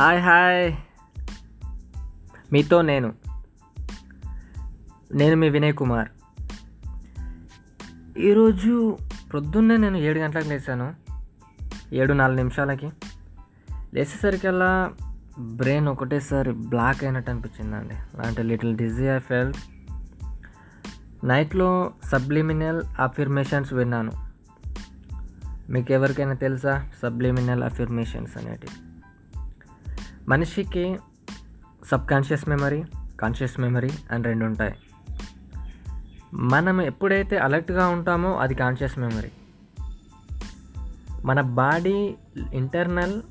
Hi hi. మీతో నేను. నేను మీ వినయ్ కుమార్. ఈరోజు ప్రొద్దున్నే నేను ఏడు గంటలకు లేచాను. ఏడు నాలుగు నిమిషాలకి. లేచేసరికల్లా బ్రెయిన్ ఒకటేసారి బ్లాక్ అయినట్టు అనిపించిందండి. అంటే లిటిల్ డిజీ ఐ ఫెల్ నైట్లో సబ్లిమినల్ అఫిర్మేషన్స్ విన్నాను. మీకు ఎవరికైనా తెలుసా? సబ్లిమినల్ అఫిర్మేషన్స్ అనేటివి. మనిషికి subconscious memory conscious memory అని రెండు ఉంటాయి. మనం ఎప్పుడైతే అలర్ట్గా ఉంటామో అది కాన్షియస్ మెమరీ. మన బాడీ ఇంటర్నల్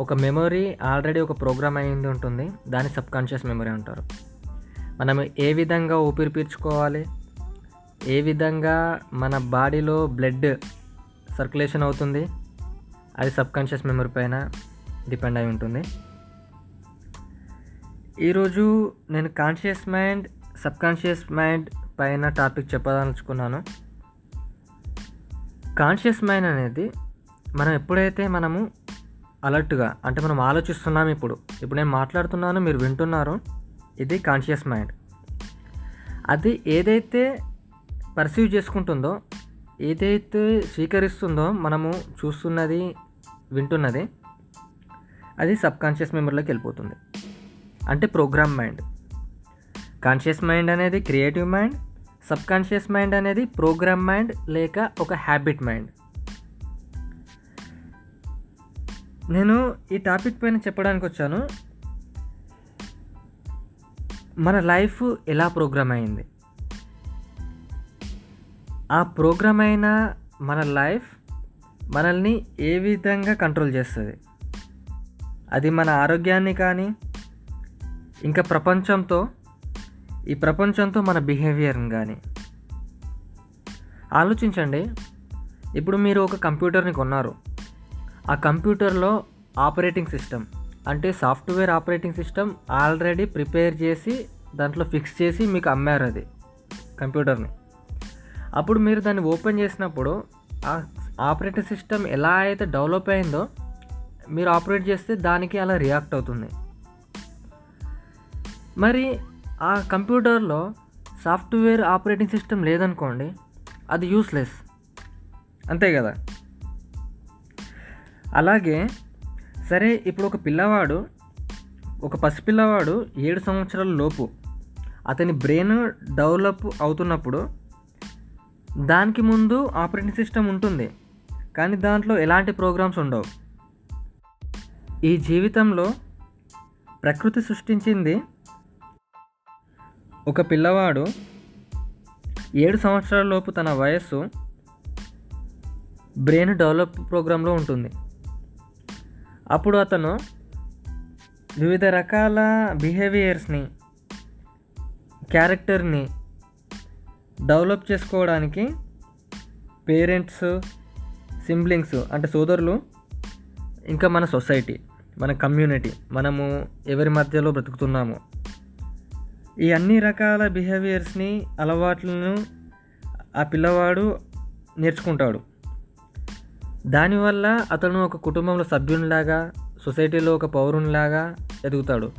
ఒక మెమొరీ ఆల్రెడీ ఒక ప్రోగ్రామ్ అయింది ఉంటుంది దాన్ని సబ్ కాన్షియస్ మెమరీ అంటారు. మనం ఏ విధంగా ఊపిరి పీల్చుకోవాలి ఏ విధంగా మన బాడీలో బ్లడ్ సర్క్యులేషన్ అవుతుంది అది సబ్ కాన్షియస్ మెమరీ పైన డిపెండ్ అయి ఉంటుంది. ఈరోజు నేను conscious mind subconscious mind పైన టాపిక్ చెప్పదలుచుకున్నాను. కాన్షియస్ మైండ్ అనేది మనం ఎప్పుడైతే మనము అలర్ట్గా అంటే మనం ఆలోచిస్తున్నాం ఇప్పుడు ఇప్పుడు నేను మాట్లాడుతున్నాను మీరు వింటున్నారు ఇది కాన్షియస్ మైండ్ అది ఏదైతే పర్సీవ్ చేసుకుంటుందో ఏదైతే స్వీకరిస్తుందో మనము చూస్తున్నది వింటున్నది అది సబ్ కాన్షియస్ మెమరీలోకి వెళ్ళిపోతుంది. అంటే ప్రోగ్రామ్ మైండ్. కాన్షియస్ మైండ్ అనేది creative mind subconscious mind అనేది ప్రోగ్రామ్ మైండ్ లేక ఒక హ్యాబిట్ మైండ్. నేను ఈ టాపిక్ పైన చెప్పడానికి వచ్చాను. మన లైఫ్ ఎలా ప్రోగ్రామ్ అయింది? ఆ ప్రోగ్రామ్ అయిన మన లైఫ్ మనల్ని ఏ విధంగా కంట్రోల్ చేస్తుంది? అది మన ఆరోగ్యాన్ని కానీ ఇంకా ప్రపంచంతో ఈ ప్రపంచంతో మన బిహేవియర్ని కానీ. ఆలోచించండి ఇప్పుడు మీరు ఒక కంప్యూటర్ని కొన్నారు. ఆ కంప్యూటర్లో ఆపరేటింగ్ సిస్టమ్ అంటే software operating system already prepare చేసి దాంట్లో ఫిక్స్ చేసి మీకు అమ్మారు అది కంప్యూటర్ని. అప్పుడు మీరు దాన్ని ఓపెన్ చేసినప్పుడు ఆ ఆపరేటింగ్ సిస్టమ్ ఎలా అయితే డెవలప్ అయిందో మీరు ఆపరేట్ చేస్తే దానికి అలా రియాక్ట్ అవుతుంది. మరి ఆ కంప్యూటర్లో సాఫ్ట్వేర్ ఆపరేటింగ్ సిస్టమ్ లేదనుకోండి అది యూస్లెస్ అంతే కదా? అలాగే సరే ఇప్పుడు ఒక పిల్లవాడు ఒక పసిపిల్లవాడు ఏడు సంవత్సరాల లోపు అతని బ్రెయిన్ డెవలప్ అవుతున్నప్పుడు దానికి ముందు ఆపరేటింగ్ సిస్టమ్ ఉంటుంది. కానీ దాంట్లో ఎలాంటి ప్రోగ్రామ్స్ ఉండవు. ఈ జీవితంలో ప్రకృతి సృష్టించింది ఒక పిల్లవాడు ఏడు సంవత్సరాల లోపు తన వయస్సు బ్రెయిన్ డెవలప్ ప్రోగ్రాంలో ఉంటుంది. అప్పుడు అతను వివిధ రకాల బిహేవియర్స్ని క్యారెక్టర్ని డెవలప్ చేసుకోవడానికి పేరెంట్స్ సిబ్లింగ్స్ అంటే సోదరులు ఇంకా మన సొసైటీ మన కమ్యూనిటీ మనము ఎవరి మధ్యలో బ్రతుకుతున్నాము? ఈ అన్ని రకాల బిహేవియర్స్ని అలవాట్లను ఆ పిల్లవాడు నేర్చుకుంటాడు. దానివల్ల అతను ఒక కుటుంబంలో సభ్యునిలాగా సొసైటీలో ఒక పౌరునిలాగా ఎదుగుతాడు.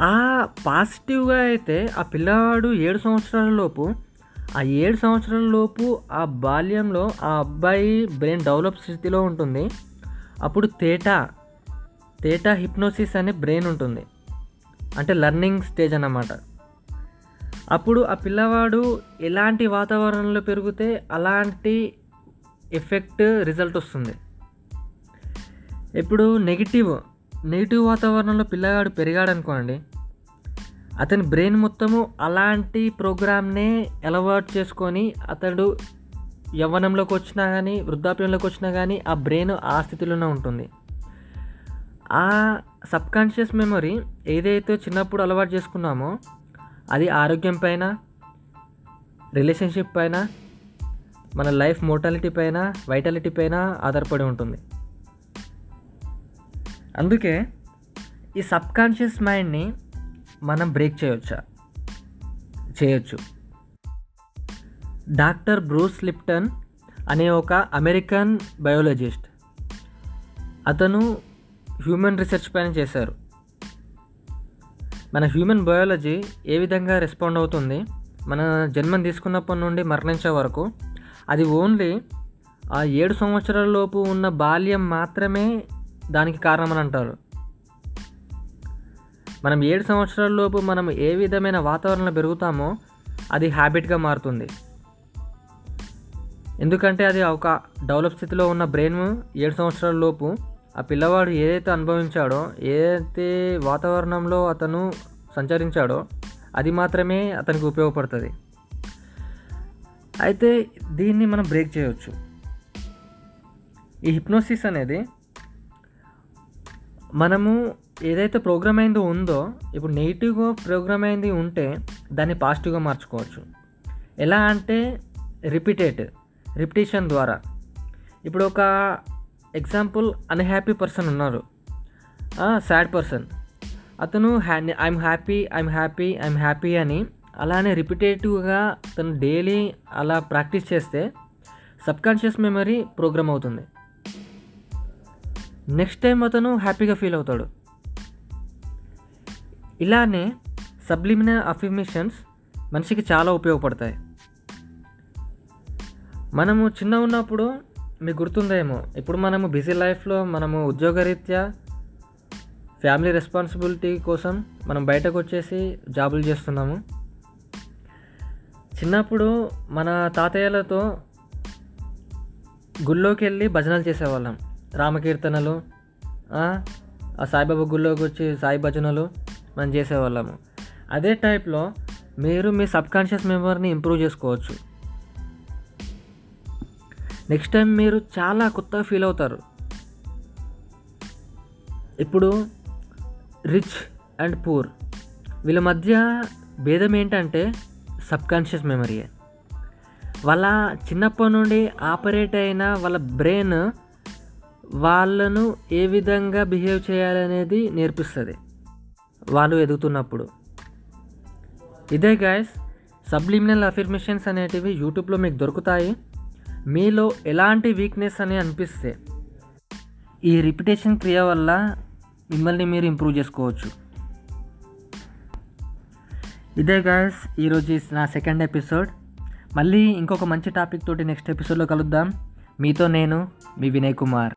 ఆ పాజిటివ్గా అయితే ఆ పిల్లవాడు ఏడు సంవత్సరాల లోపు ఆ ఏడు సంవత్సరాల లోపు ఆ బాల్యంలో ఆ అబ్బాయి బ్రెయిన్ డెవలప్ స్థితిలో ఉంటుంది. అప్పుడు తేటా తేటా హిప్నోసిస్ అనే బ్రెయిన్ ఉంటుంది. అంటే లర్నింగ్ స్టేజ్ అన్నమాట. అప్పుడు ఆ పిల్లవాడు ఎలాంటి వాతావరణంలో పెరిగితే అలాంటి ఎఫెక్ట్ రిజల్ట్ వస్తుంది. ఇప్పుడు నెగిటివ్ నెగిటివ్ వాతావరణంలో పిల్లగాడు పెరిగాడు అనుకోండి అతని బ్రెయిన్ మొత్తము అలాంటి ప్రోగ్రామ్నే అలవాటు చేసుకొని అతడు యవ్వనంలోకి వచ్చినా కానీ వృద్ధాప్యంలోకి వచ్చినా కానీ ఆ బ్రెయిన్ ఆ స్థితిలోనే ఉంటుంది. ఆ సబ్కాన్షియస్ మెమొరీ మెమరీ ఏదైతే చిన్నప్పుడు అలవాటు చేసుకున్నామో అది ఆరోగ్యం పైన రిలేషన్షిప్ పైన మన లైఫ్ మోటాలిటీ పైన వైటాలిటీ పైన ఆధారపడి ఉంటుంది. అందుకే ఈ సబ్కాన్షియస్ మైండ్ని మనం బ్రేక్ చేయవచ్చా చేయొచ్చు. డాక్టర్ బ్రూస్ లిప్టన్ అనే ఒక అమెరికన్ బయోలజిస్ట్. అతను హ్యూమన్ రీసెర్చ్ పైన చేశారు. మన హ్యూమన్ బయాలజీ ఏ విధంగా రెస్పాండ్ అవుతుంది? మన జన్మం తీసుకున్నప్పటి నుండి మరణించే వరకు అది ఓన్లీ ఆ ఏడు సంవత్సరాల లోపు ఉన్న బాల్యం మాత్రమే దానికి కారణమని అంటారు. మనం ఏడు సంవత్సరాల లోపు మనం ఏ విధమైన వాతావరణంలో పెరుగుతామో అది హ్యాబిట్గా మారుతుంది. ఎందుకంటే అది ఒక డెవలప్ స్థితిలో ఉన్న బ్రెయిన్ ఏడు సంవత్సరాల లోపు ఆ పిల్లవాడు ఏదైతే అనుభవించాడో ఏదైతే వాతావరణంలో అతను సంచరించాడో అది మాత్రమే అతనికి ఉపయోగపడుతుంది. అయితే దీన్ని మనం బ్రేక్ చేయవచ్చు ఈ హిప్నోసిస్ అనేది మనము ఏదైతే ప్రోగ్రామ్ అయింది ఉందో ఇప్పుడు నెగిటివ్గా ప్రోగ్రామ్ అయింది ఉంటే దాన్ని పాజిటివ్గా మార్చుకోవచ్చు. ఎలా అంటే రిపీటేట్ రిపిటేషన్ ద్వారా. ఇప్పుడు ఒక ఎగ్జాంపుల్ అన్హ్యాపీ పర్సన్ ఉన్నారు. సాడ్ పర్సన్ అతను హ్యా I'm happy I'm happy I'm happy అని అలానే రిపిటేటివ్గా తను డైలీ అలా ప్రాక్టీస్ చేస్తే సబ్కాన్షియస్ మెమరీ ప్రోగ్రామ్ అవుతుంది. నెక్స్ట్ టైం అతను హ్యాపీగా ఫీల్ అవుతాడు. ఇలానే సబ్లిమినల్ అఫిమేషన్స్ మనిషికి చాలా ఉపయోగపడతాయి. మనము చిన్న ఉన్నప్పుడు మీకు గుర్తుందేమో ఇప్పుడు మనము బిజీ లైఫ్లో మనము ఉద్యోగరీత్యా ఫ్యామిలీ రెస్పాన్సిబిలిటీ కోసం మనం బయటకు వచ్చేసి జాబులు చేస్తున్నాము. చిన్నప్పుడు మన తాతయ్యలతో గుళ్ళోకి వెళ్ళి భజనలు చేసేవాళ్ళం. రామకీర్తనలు ఆ సాయిబాబా గుళ్ళోకి వచ్చి సాయి భజనలు మనం చేసేవాళ్ళము. అదే టైప్లో మీరు మీ సబ్కాన్షియస్ మెమరీని ఇంప్రూవ్ చేసుకోవచ్చు. నెక్స్ట్ టైం మీరు చాలా కొత్తగా ఫీల్ అవుతారు. ఇప్పుడు రిచ్ అండ్ పూర్. వీళ్ళ మధ్య భేదం ఏంటంటే సబ్కాన్షియస్ మెమరీయే వాళ్ళ చిన్నప్పటి నుండి ఆపరేట్ అయిన వాళ్ళ బ్రెయిన్ వాళ్ళను ఏ విధంగా బిహేవ్ చేయాలనేది నేర్పిస్తుంది. వాళ్ళు ఎదుగుతున్నప్పుడు. ఇదే గాయస్ సబ్లిమినల్ అఫిర్మేషన్స్ అనేటివి యూట్యూబ్లో మీకు దొరుకుతాయి. మీలో ఎలాంటి వీక్నెస్ అని అనిపిస్తే ఈ రిపిటేషన్ క్రియ వల్ల మిమ్మల్ని మీరు ఇంప్రూవ్ చేసుకోవచ్చు. ఇదే గాయస్ ఈరోజు నా సెకండ్ ఎపిసోడ్ మళ్ళీ ఇంకొక మంచి టాపిక్ తోటి నెక్స్ట్ ఎపిసోడ్లో కలుద్దాం. మీతో నేను మీ వినయ్ కుమార్.